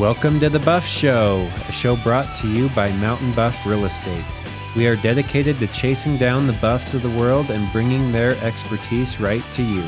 Welcome to The Buff Show, a show brought to you by Mountain Buff Real Estate. We are dedicated to chasing down the buffs of the world and bringing their expertise right to you.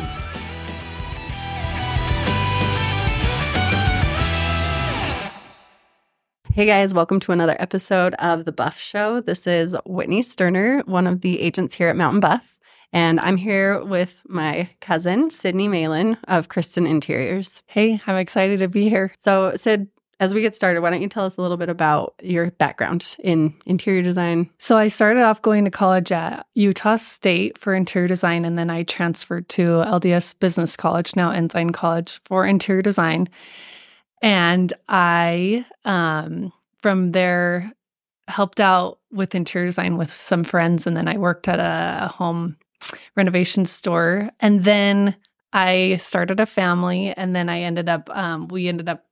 Hey guys, welcome to another episode of The Buff Show. This is Whitney Sterner, one of the agents here at Mountain Buff. And I'm here with my cousin, Sydney Malan of Kristen Interiors. Hey, I'm excited to be here. So, Sid, as we get started, why don't you tell us a little bit about your background in interior design? So, I started off going to college at Utah State for interior design, and then I transferred to LDS Business College, now Ensign College, for interior design. And I, um, from there, helped out with interior design with some friends. And then I worked at a home renovation store. And then I started a family. And then I ended up, um, we ended up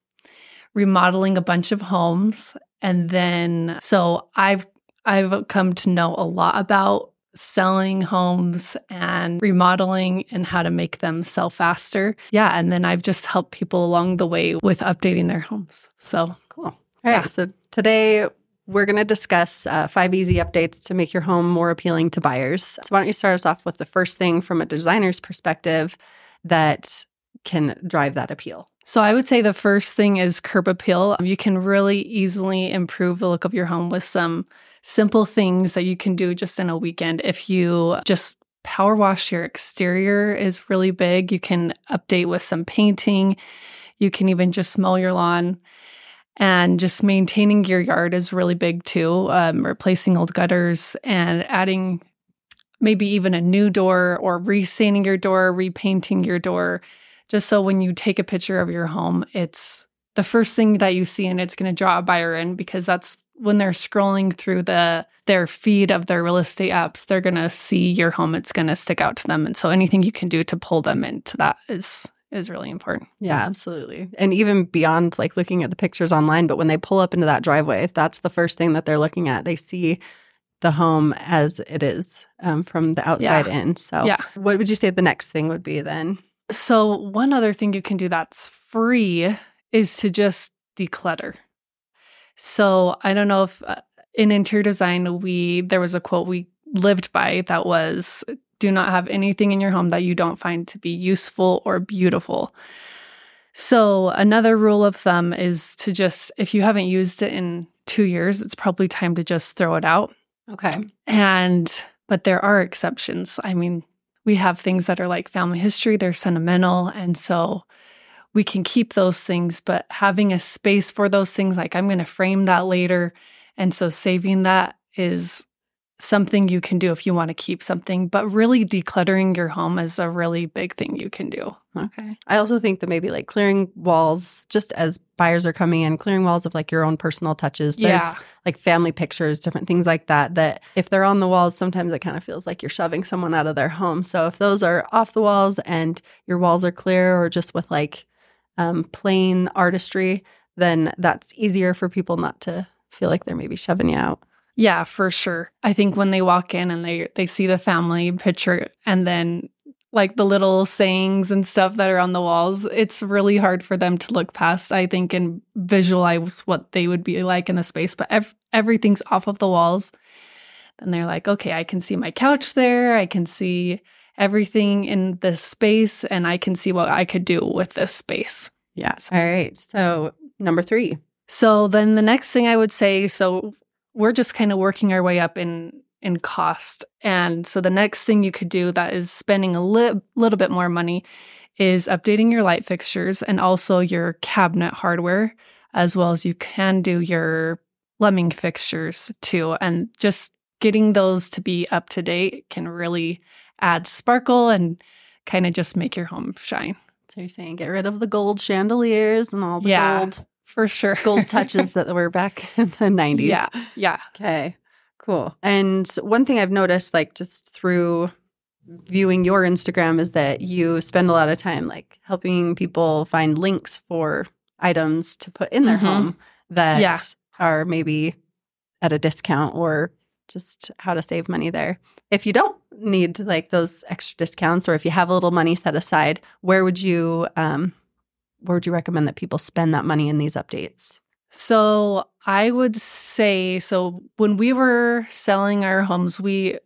remodeling a bunch of homes. And then, so I've, I've come to know a lot about selling homes and remodeling and how to make them sell faster. Yeah. And then I've just helped people along the way with updating their homes. So cool. All right. Yeah. So today we're going to discuss uh, five easy updates to make your home more appealing to buyers. So why don't you start us off with the first thing from a designer's perspective that can drive that appeal? So I would say the first thing is curb appeal. You can really easily improve the look of your home with some simple things that you can do just in a weekend. If you just power wash your exterior is really big. You can update with some painting. You can even just mow your lawn. And just maintaining your yard is really big too. Um, replacing old gutters and adding maybe even a new door or restaining your door, repainting your door, just so when you take a picture of your home, it's the first thing that you see and it's going to draw a buyer in because that's when they're scrolling through the their feed of their real estate apps, they're going to see your home. It's going to stick out to them. And so anything you can do to pull them into that is is really important. Yeah, absolutely. And even beyond like looking at the pictures online, but when they pull up into that driveway, if that's the first thing that they're looking at, they see the home as it is um, from the outside Yeah. in. So, Yeah. what would you say the next thing would be then? So, one other thing you can do that's free is to just declutter. So, I don't know if uh, in interior design, we there was a quote we lived by that was do not have anything in your home that you don't find to be useful or beautiful. So, another rule of thumb is to just, if you haven't used it in two years, it's probably time to just throw it out. Okay. And, but there are exceptions. I mean, we have things that are like family history, they're sentimental. And so we can keep those things, but having a space for those things, like I'm going to frame that later. And so saving that is something you can do if you want to keep something, but really decluttering your home is a really big thing you can do. Okay. I also think that maybe like clearing walls, just as buyers are coming in, clearing walls of like your own personal touches. There's Yeah. like family pictures, different things like that. That if they're on the walls, sometimes it kind of feels like you're shoving someone out of their home. So if those are off the walls and your walls are clear or just with like um, plain artistry, then that's easier for people not to feel like they're maybe shoving you out. Yeah, for sure. I think when they walk in and they they see the family picture and then like the little sayings and stuff that are on the walls, it's really hard for them to look past, I think, and visualize what they would be like in the space. But ev- everything's off of the walls. Then they're like, okay, I can see my couch there. I can see everything in this space, and I can see what I could do with this space. Yes. All right. So number three. so then the next thing I would say, so we're just kind of working our way up in in cost. And so the next thing you could do that is spending a li- little bit more money is updating your light fixtures and also your cabinet hardware as well as you can do your plumbing fixtures too and just getting those to be up to date can really add sparkle and kind of just make your home shine. So you're saying get rid of the gold chandeliers and all the Yeah. gold For sure. gold touches that were back in the 90s. Yeah. Yeah. Okay. Cool. And one thing I've noticed, like just through viewing your Instagram, is that you spend a lot of time like helping people find links for items to put in their Mhm. home that Yeah. are maybe at a discount or just how to save money there. If you don't need like those extra discounts or if you have a little money set aside, where would you um where would you recommend that people spend that money in these updates? So I would say so when we were selling our homes, we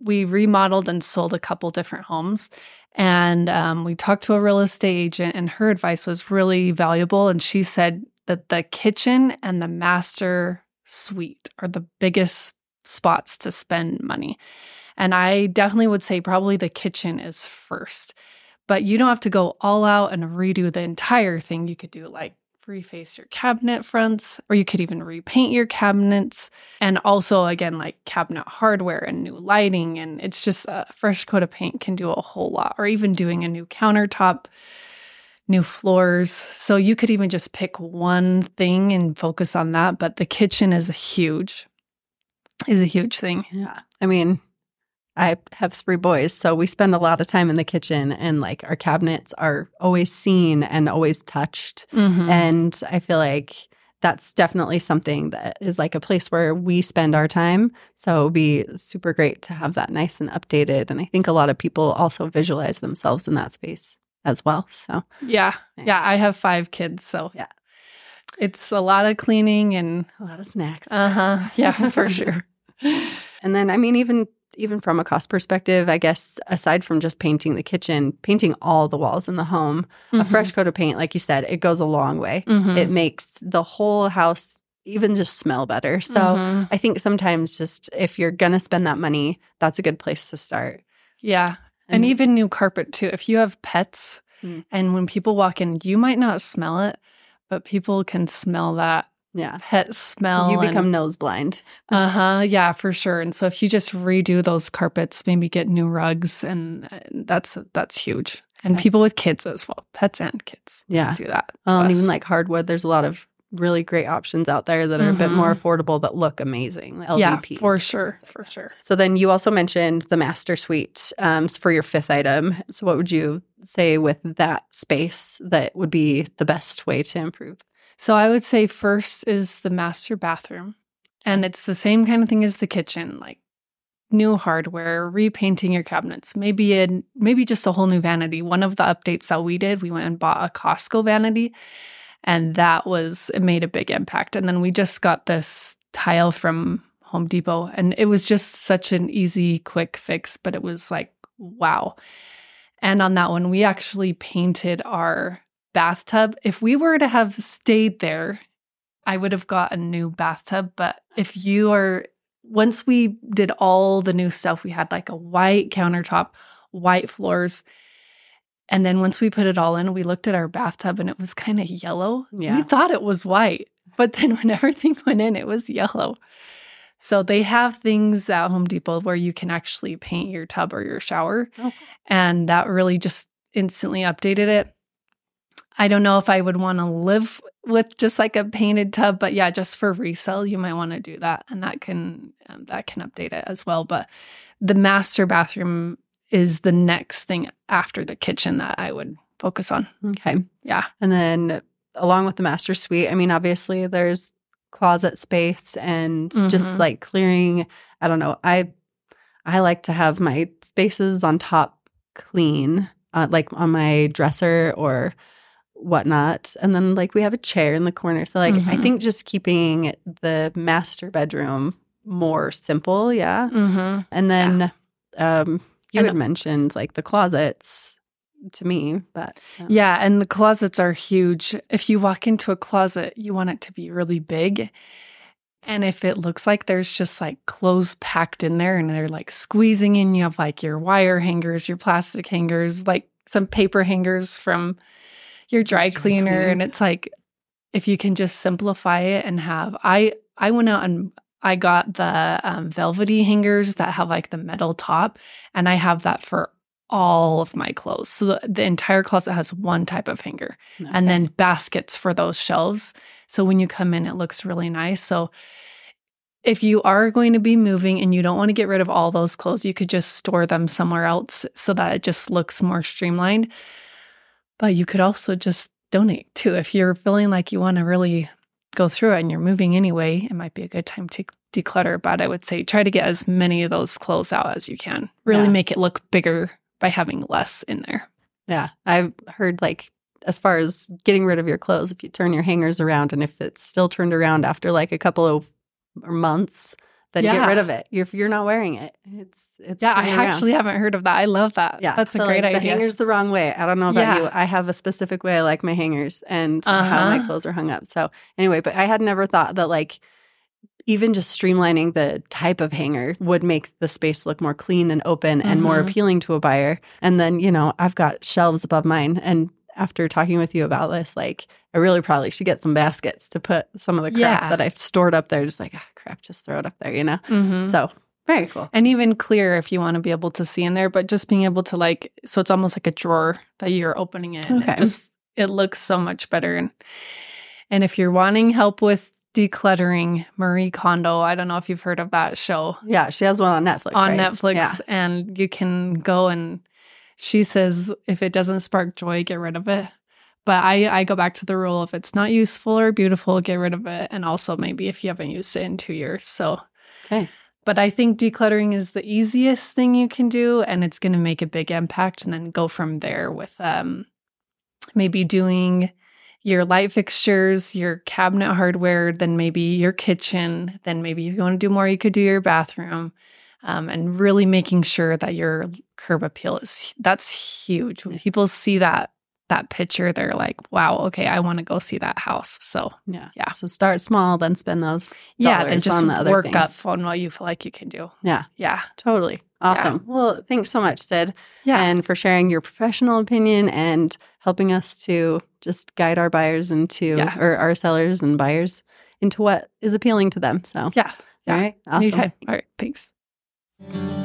we remodeled and sold a couple different homes, and um, we talked to a real estate agent, and her advice was really valuable. And she said that the kitchen and the master suite are the biggest spots to spend money. And I definitely would say probably the kitchen is first. But you don't have to go all out and redo the entire thing. You could do like reface your cabinet fronts, or you could even repaint your cabinets. And also, again, like cabinet hardware and new lighting. And it's just a fresh coat of paint can do a whole lot, or even doing a new countertop, new floors. So you could even just pick one thing and focus on that. But the kitchen is a huge, is a huge thing. Yeah. I mean, I have three boys, so we spend a lot of time in the kitchen and like our cabinets are always seen and always touched. Mhm. And I feel like that's definitely something that is like a place where we spend our time. So it would be super great to have that nice and updated. And I think a lot of people also visualize themselves in that space as well. So Yeah. nice. Yeah. I have five kids. So Yeah. it's a lot of cleaning and, a lot of snacks. uh huh. Yeah, for sure. And then I mean even even from a cost perspective, I guess aside from just painting the kitchen, painting all the walls in the home, a fresh coat of paint like you said, it goes a long way. Mhm. It makes the whole house even just smell better. So Mhm. I think sometimes just if you're going to spend that money, that's a good place to start. yeah. And even new carpet too. If you have pets Mm. and when people walk in, you might not smell it, but people can smell that yeah, pet smell. you become nose blind. uh huh. Yeah, for sure. And so if you just redo those carpets, maybe get new rugs, and that's that's huge. And Okay. people with kids as well, pets and kids, Yeah. do that. Well, and even like hardwood, there's a lot of really great options out there that are a bit more Mhm. affordable that look amazing. like yeah, LVP. for sure, for sure. So then you also mentioned the master suite um, for your fifth item. So what would you say with that space that would be the best way to improve? So I would say first is the master bathroom. And it's the same kind of thing as the kitchen, like new hardware, repainting your cabinets, maybe in maybe just a whole new vanity. One of the updates that we did, we went and bought a Costco vanity and that was it made a big impact. And then we just got this tile from Home Depot and it was just such an easy quick fix, but it was like wow. And on that one we actually painted our bathtub. If we were to have stayed there, I would have got a new bathtub. But if you are, once we did all the new stuff, we had like a white countertop, white floors. And then once we put it all in, we looked at our bathtub and it was kind of yellow. Yeah. We thought it was white, but then when everything went in, it was yellow. So they have things at Home Depot where you can actually paint your tub or your shower. Oh. And that really just instantly updated it. I don't know if I would want to live with just like a painted tub, but yeah, just for resale, you might want to do that, and that can um, that can update it as well. But the master bathroom is the next thing after the kitchen that I would focus on. Okay. Yeah, And then along with the master suite, I mean, obviously there's closet space and just Mhm. like clearing. I don't know. I I like to have my spaces on top clean, uh, like on my dresser or whatnot. And then like we have a chair in the corner. So like I Mhm. think just keeping the master bedroom more simple, yeah. mm-hmm. And then um you And- had mentioned like the closets to me, but uh, Yeah, and the closets are huge. If you walk into a closet, you want it to be really big. And if it looks like there's just like clothes packed in there and they're like squeezing in, you have like your wire hangers, your plastic hangers, like some paper hangers from your dry cleaner. And it's like if you can just simplify it and have I I went out and I got the um, velvety hangers that have like the metal top, and I have that for all of my clothes. So the, the entire closet has one type of hanger and then baskets for those shelves. So when you come in, it looks really nice. So if you are going to be moving and you don't want to get rid of all those clothes, you could just store them somewhere else so that it just looks more streamlined. But you could also just donate too. If you're feeling like you want to really go through it and you're moving anyway, it might be a good time to declutter. But I would say try to get as many of those clothes out as you can. Really Yeah. make it look bigger by having less in there. Yeah, I've heard like as far as getting rid of your clothes, if you turn your hangers around and if it's still turned around after like a couple of months, then Yeah. get rid of it. If you're not wearing it, it's it's yeah, I around. actually haven't heard of that. I love that. Yeah, that's a great like, idea. The hangers the wrong way. I don't know about Yeah. you. I have a specific way I like my hangers and how my Uh-huh. clothes are hung up. So anyway, but I had never thought that like even just streamlining the type of hanger would make the space look more clean and open and more Mhm. appealing to a buyer. And then you know I've got shelves above mine and. After talking with you about this, like I really probably should get some baskets to put some of the crap Yeah. that I've stored up there. Just like ah, crap, just throw it up there, you know. Mhm. So very cool. and even clear if you want to be able to see in there, but just being able to like, so it's almost like a drawer that you're opening it. Okay. It just it looks so much better. And and if you're wanting help with decluttering, Marie Kondo, I don't know if you've heard of that show Yeah, she has one on Netflix. on right? Netflix, Yeah. and you can go and she says if it doesn't spark joy, get rid of it. But I, I go back to the rule if it's not useful or beautiful, get rid of it. And also maybe if you haven't used it in two years. So Okay. but I think decluttering is the easiest thing you can do, and it's going to make a big impact. And then go from there with um, maybe doing your light fixtures, your cabinet hardware, then maybe your kitchen. Then maybe if you want to do more, you could do your bathroom, um, and really making sure that your curb appeal is that's huge. When people see that that picture, they're like, "Wow, okay, I want to go see that house." So Yeah. Yeah. So start small, then spend those. yeah, then just on the other work things. up on what you feel like you can do. Yeah. Yeah. Totally. Awesome. Well, thanks so much, Sid, Yeah. and for sharing your professional opinion and helping us to just guide our buyers into, Yeah. or our sellers and buyers into what is appealing to them. So, yeah. Yeah. all right. Awesome. Anytime. All right. Thanks. Thank you.